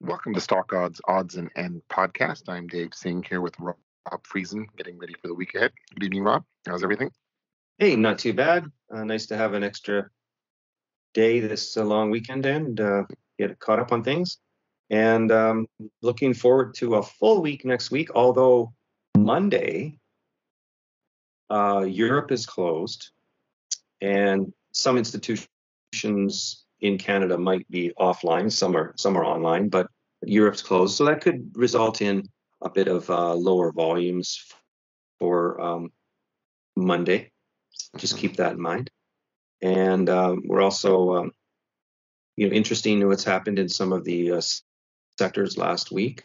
Welcome to Stock Odds, Odds and End podcast. I'm Dave Singh here with Rob Friesen, getting ready for the week ahead. Good evening, Rob. How's everything? Hey, not too bad. Uh, nice to have an extra day this uh, long weekend and uh, get caught up on things. And um, looking forward to a full week next week, although Monday, uh, Europe is closed and some institutions in Canada might be offline. Some are some are online, but Europe's closed, so that could result in a bit of uh, lower volumes for um, Monday. Just keep that in mind. And um, we're also, um, you know, interesting what's happened in some of the uh, sectors last week.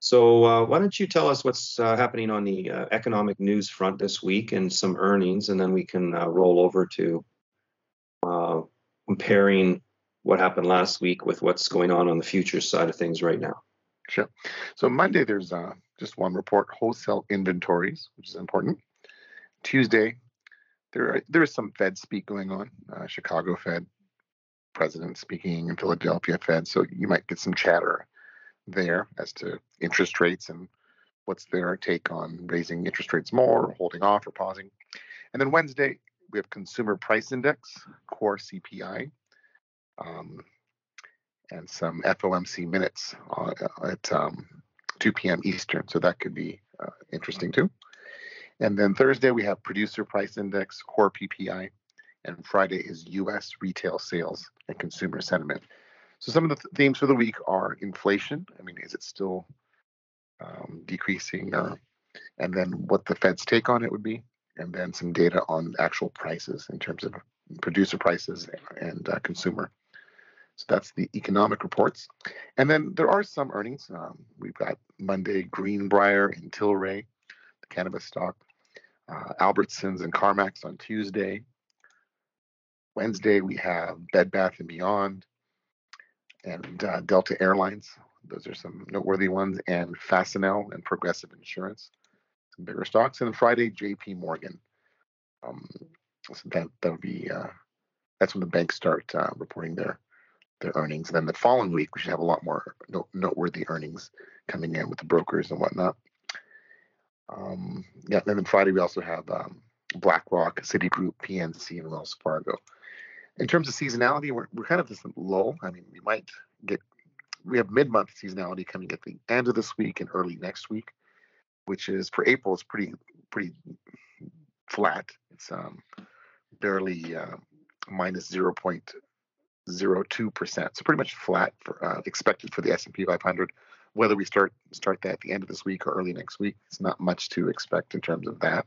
So uh, why don't you tell us what's uh, happening on the uh, economic news front this week and some earnings, and then we can uh, roll over to comparing what happened last week with what's going on on the futures side of things right now. Sure. So Monday, there's uh, just one report: wholesale inventories, which is important. Tuesday, there are, there is some Fed speak going on. Uh, Chicago Fed president speaking in Philadelphia Fed, so you might get some chatter there as to interest rates and what's their take on raising interest rates more, or holding off, or pausing. And then Wednesday, we have consumer price index, core CPI, um, and some FOMC minutes uh, at um, 2 p.m. Eastern. So that could be uh, interesting too. And then Thursday, we have producer price index, core PPI, and Friday is US retail sales and consumer sentiment. So some of the th- themes for the week are inflation. I mean, is it still um, decreasing? Or, and then what the Fed's take on it would be and then some data on actual prices in terms of producer prices and uh, consumer. So that's the economic reports. And then there are some earnings. Um, we've got Monday Greenbrier and Tilray, the cannabis stock, uh, Albertsons and CarMax on Tuesday. Wednesday we have Bed Bath and Beyond and uh, Delta Airlines. Those are some noteworthy ones, and Fastenal and Progressive Insurance some bigger stocks. And Friday, J.P. Morgan. Um, so that that would be uh, that's when the banks start uh, reporting their their earnings. And then the following week, we should have a lot more note, noteworthy earnings coming in with the brokers and whatnot. Um, yeah, and then Friday we also have um, BlackRock, Citigroup, PNC, and Wells Fargo. In terms of seasonality, we're, we're kind of this low. I mean, we might get we have mid-month seasonality coming at the end of this week and early next week which is for April is pretty pretty flat. It's um, barely uh, minus point zero two percent, so pretty much flat for uh, expected for the S and P 500. Whether we start start that at the end of this week or early next week, it's not much to expect in terms of that.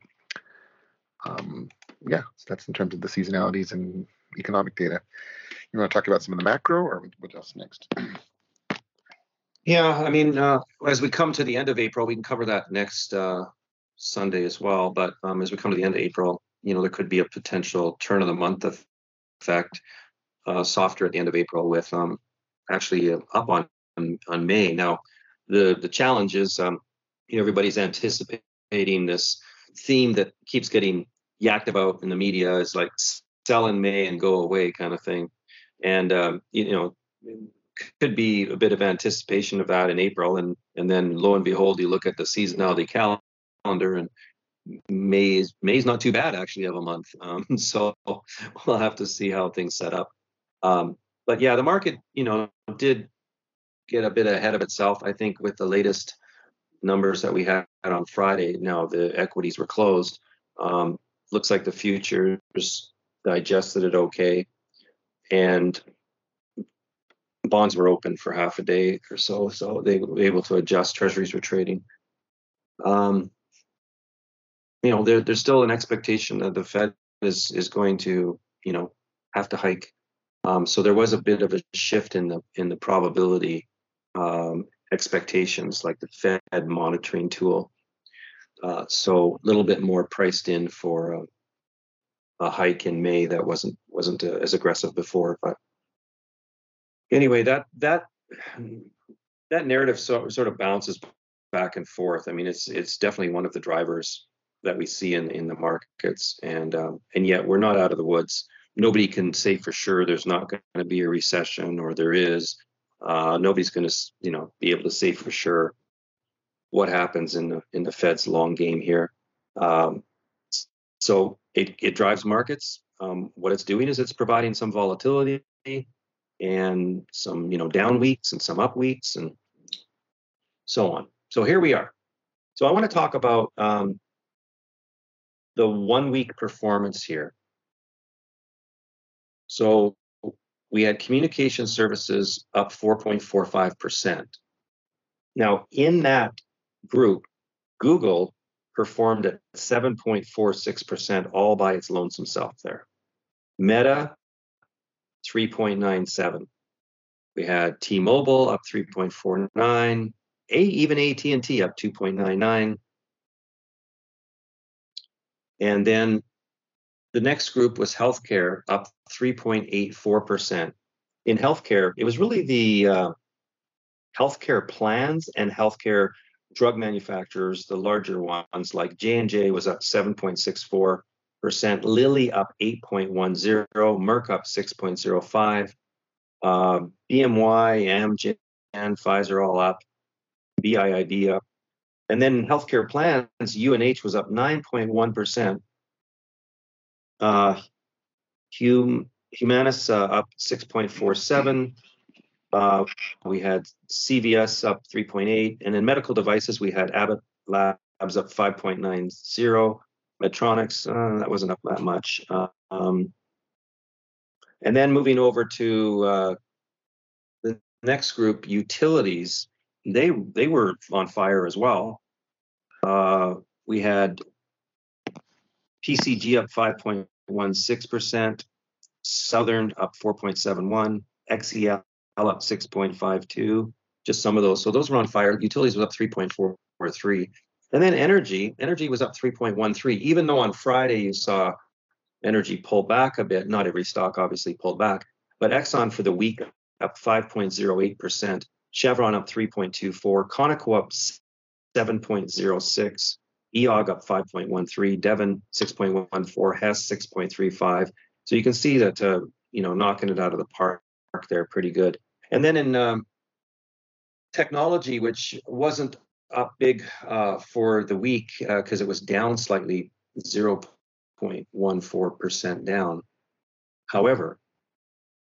Um, yeah, so that's in terms of the seasonalities and economic data. You want to talk about some of the macro, or what else next? Yeah, I mean, uh, as we come to the end of April, we can cover that next uh, Sunday as well. But um, as we come to the end of April, you know, there could be a potential turn of the month effect, uh, softer at the end of April, with um, actually uh, up on on May. Now, the the challenge is, um, you know, everybody's anticipating this theme that keeps getting yacked about in the media is like sell in May and go away kind of thing, and um, you know could be a bit of anticipation of that in April, and and then lo and behold, you look at the seasonality calendar, and May is not too bad actually of a month. Um, so we'll have to see how things set up. Um, but yeah, the market, you know, did get a bit ahead of itself. I think with the latest numbers that we had on Friday. Now the equities were closed. Um, looks like the futures digested it okay, and bonds were open for half a day or so, so they were able to adjust. Treasuries were trading. Um, you know, there, there's still an expectation that the Fed is is going to, you know, have to hike. Um, so there was a bit of a shift in the in the probability um, expectations, like the Fed monitoring tool. Uh, so a little bit more priced in for a, a hike in May that wasn't wasn't uh, as aggressive before, but anyway, that that that narrative so, sort of bounces back and forth. I mean, it's it's definitely one of the drivers that we see in in the markets, and um, and yet we're not out of the woods. Nobody can say for sure there's not going to be a recession or there is. Uh, nobody's going to, you know, be able to say for sure what happens in the in the Fed's long game here. Um, so it, it drives markets. Um, what it's doing is it's providing some volatility and some you know down weeks and some up weeks and so on. So here we are. So I want to talk about um, the one week performance here. So we had communication services up 4.45%. Now, in that group, Google performed at 7.46% all by its lonesome self there. Meta, 3.97. We had T-Mobile up 3.49, a, even AT&T up 2.99. And then the next group was healthcare up 3.84%. In healthcare, it was really the uh, healthcare plans and healthcare drug manufacturers, the larger ones like J&J was up 7.64%, Lilly up 8.10, Merck up 6.05, uh, BMY, Amgen, Pfizer all up, BIIB up. And then healthcare plans, UNH was up 9.1%. Uh, hum, Humana uh, up 6.47. Uh, we had CVS up 3.8, and in medical devices we had Abbott Labs up 5.90, Medtronics uh, that wasn't up that much. Um, and then moving over to uh, the next group, utilities, they they were on fire as well. Uh, we had PCG up 5.16 percent, Southern up 4.71, XEL up 6.52, just some of those. So those were on fire. Utilities was up 3.43. And then energy, energy was up 3.13, even though on Friday you saw energy pull back a bit. Not every stock obviously pulled back, but Exxon for the week up 5.08%, Chevron up 3.24, Conoco up 7.06, EOG up 5.13, Devon 6.14, Hess 6.35. So you can see that, uh, you know, knocking it out of the park there pretty good. And then in um, technology, which wasn't up big uh, for the week because uh, it was down slightly, 0.14% down. However,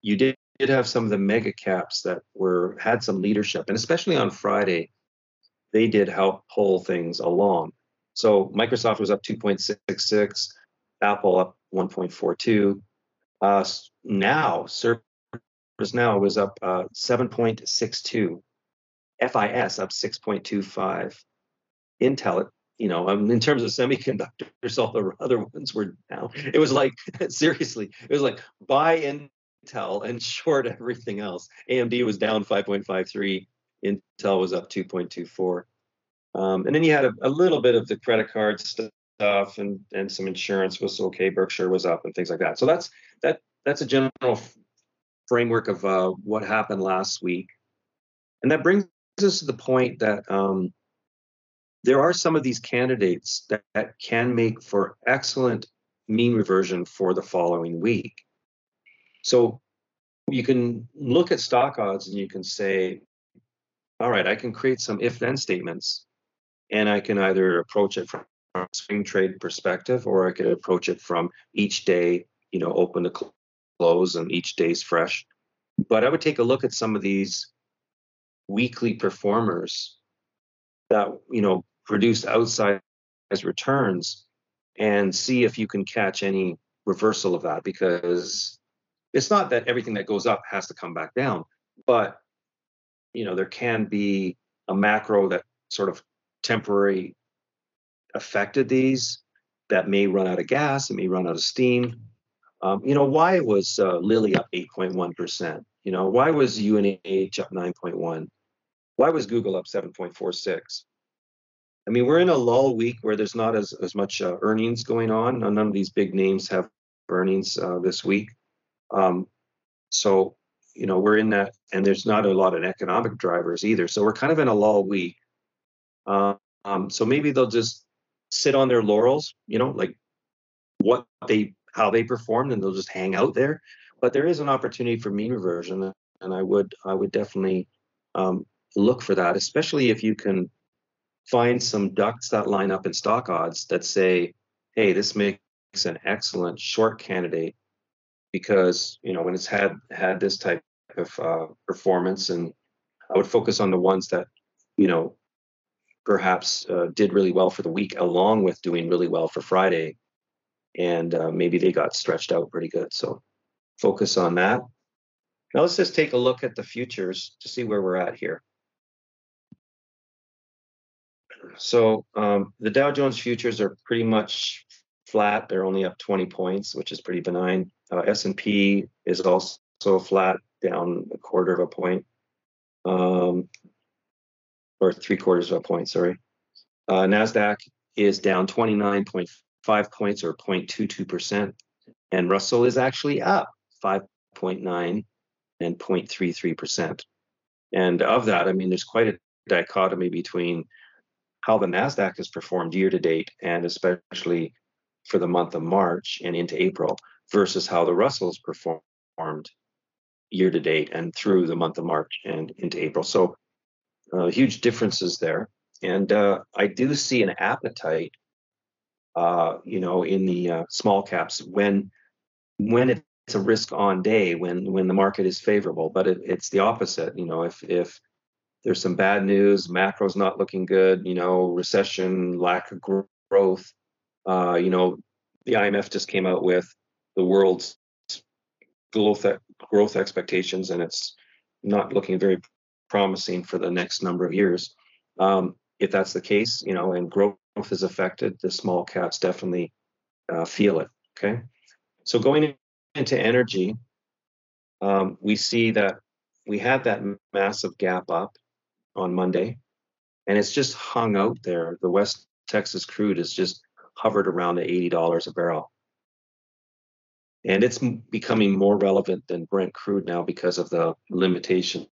you did, did have some of the mega caps that were had some leadership, and especially on Friday, they did help pull things along. So Microsoft was up 2.66, Apple up 1.42. Uh, now, Service now was up uh, 7.62. FIS up 6.25. Intel, you know, um, in terms of semiconductors, all the other ones were down. It was like, seriously, it was like buy Intel and short everything else. AMD was down 5.53. Intel was up 2.24. Um, and then you had a, a, little bit of the credit card stuff and, and some insurance was okay. Berkshire was up and things like that. So that's that that's a general framework of uh, what happened last week. And that brings us to the point that um, there are some of these candidates that, that can make for excellent mean reversion for the following week. So you can look at stock odds and you can say, all right, I can create some if then statements and I can either approach it from a swing trade perspective or I could approach it from each day, you know, open to close and each day's fresh. But I would take a look at some of these weekly performers that you know produce outsized returns and see if you can catch any reversal of that because it's not that everything that goes up has to come back down but you know there can be a macro that sort of temporary affected these that may run out of gas it may run out of steam um, you know, why was uh, Lilly up 8.1%? You know, why was UNH up 9.1? Why was Google up 7.46? I mean, we're in a lull week where there's not as, as much uh, earnings going on. None of these big names have earnings uh, this week. Um, so, you know, we're in that, and there's not a lot of economic drivers either. So we're kind of in a lull week. Um, so maybe they'll just sit on their laurels, you know, like what they how they performed and they'll just hang out there. But there is an opportunity for mean reversion. and I would I would definitely um, look for that, especially if you can find some ducks that line up in stock odds that say, hey, this makes an excellent short candidate because you know when it's had had this type of uh, performance, and I would focus on the ones that you know perhaps uh, did really well for the week, along with doing really well for Friday, and uh, maybe they got stretched out pretty good. So focus on that. Now let's just take a look at the futures to see where we're at here. So um, the Dow Jones futures are pretty much flat. They're only up 20 points, which is pretty benign. Uh, S&P is also flat, down a quarter of a point, um, or three quarters of a point. Sorry. Uh, Nasdaq is down 29.5 points, or 0.22 percent, and Russell is actually up 5.9 and 0.33 percent. And of that, I mean, there's quite a dichotomy between how the NASDAQ has performed year to date, and especially for the month of March and into April, versus how the Russell's performed year to date and through the month of March and into April. So, uh, huge differences there. And uh, I do see an appetite, uh, you know, in the uh, small caps when when it's a risk on day, when when the market is favorable. But it, it's the opposite. You know, if if there's some bad news. Macro's not looking good. You know, recession, lack of growth. Uh, you know, the IMF just came out with the world's growth growth expectations, and it's not looking very promising for the next number of years. Um, if that's the case, you know, and growth is affected, the small caps definitely uh, feel it. Okay, so going into energy, um, we see that we had that massive gap up on Monday, and it's just hung out there. The West Texas crude is just hovered around the $80 a barrel. And it's becoming more relevant than Brent crude now because of the limitations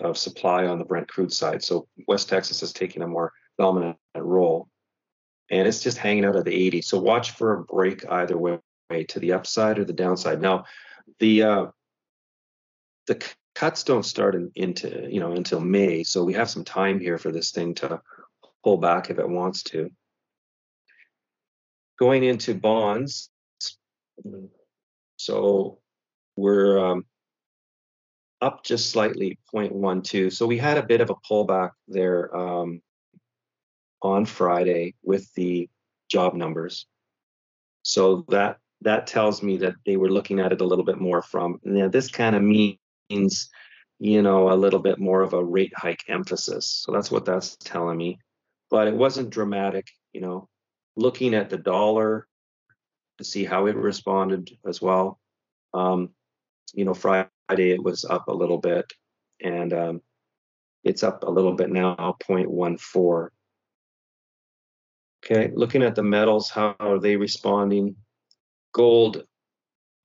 of supply on the Brent crude side. So West Texas is taking a more dominant role. And it's just hanging out at the 80. So watch for a break either way, to the upside or the downside. Now, the uh, the cuts don't start in, into you know until May, so we have some time here for this thing to pull back if it wants to. Going into bonds, so we're um, up just slightly 0.12. So we had a bit of a pullback there um, on Friday with the job numbers. So that that tells me that they were looking at it a little bit more from. Now this kind of means means, you know, a little bit more of a rate hike emphasis. So that's what that's telling me. But it wasn't dramatic, you know, looking at the dollar to see how it responded as well. Um, you know, Friday it was up a little bit and um, it's up a little bit now, 0.14. Okay, looking at the metals, how are they responding? Gold,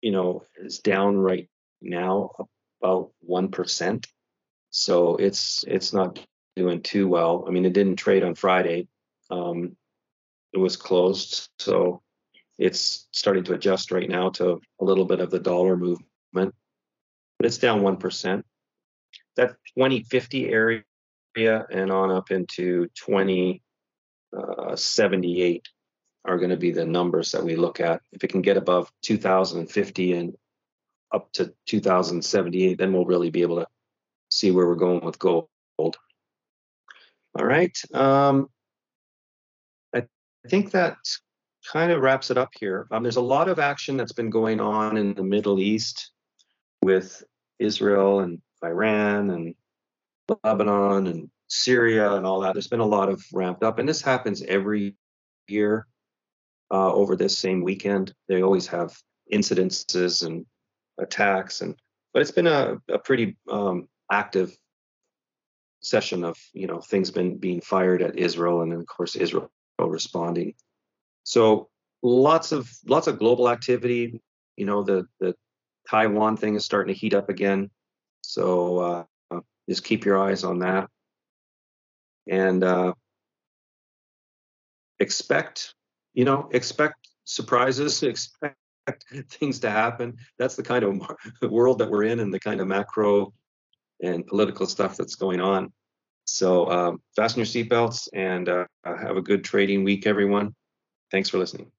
you know, is down right now, about one percent. So it's it's not doing too well. I mean, it didn't trade on Friday. Um, it was closed, so it's starting to adjust right now to a little bit of the dollar movement, but it's down one percent. That 2050 area and on up into 2078 uh, are going to be the numbers that we look at. If it can get above 2050 and up to 2078, then we'll really be able to see where we're going with gold. All right. Um, I think that kind of wraps it up here. Um, there's a lot of action that's been going on in the Middle East with Israel and Iran and Lebanon and Syria and all that. There's been a lot of ramped up, and this happens every year uh, over this same weekend. They always have incidences and attacks and but it's been a, a pretty um, active session of you know things been being fired at Israel and then of course Israel responding. So lots of lots of global activity. You know the the Taiwan thing is starting to heat up again. So uh, just keep your eyes on that and uh, expect you know expect surprises expect things to happen. That's the kind of world that we're in and the kind of macro and political stuff that's going on. So um, fasten your seatbelts and uh, have a good trading week, everyone. Thanks for listening.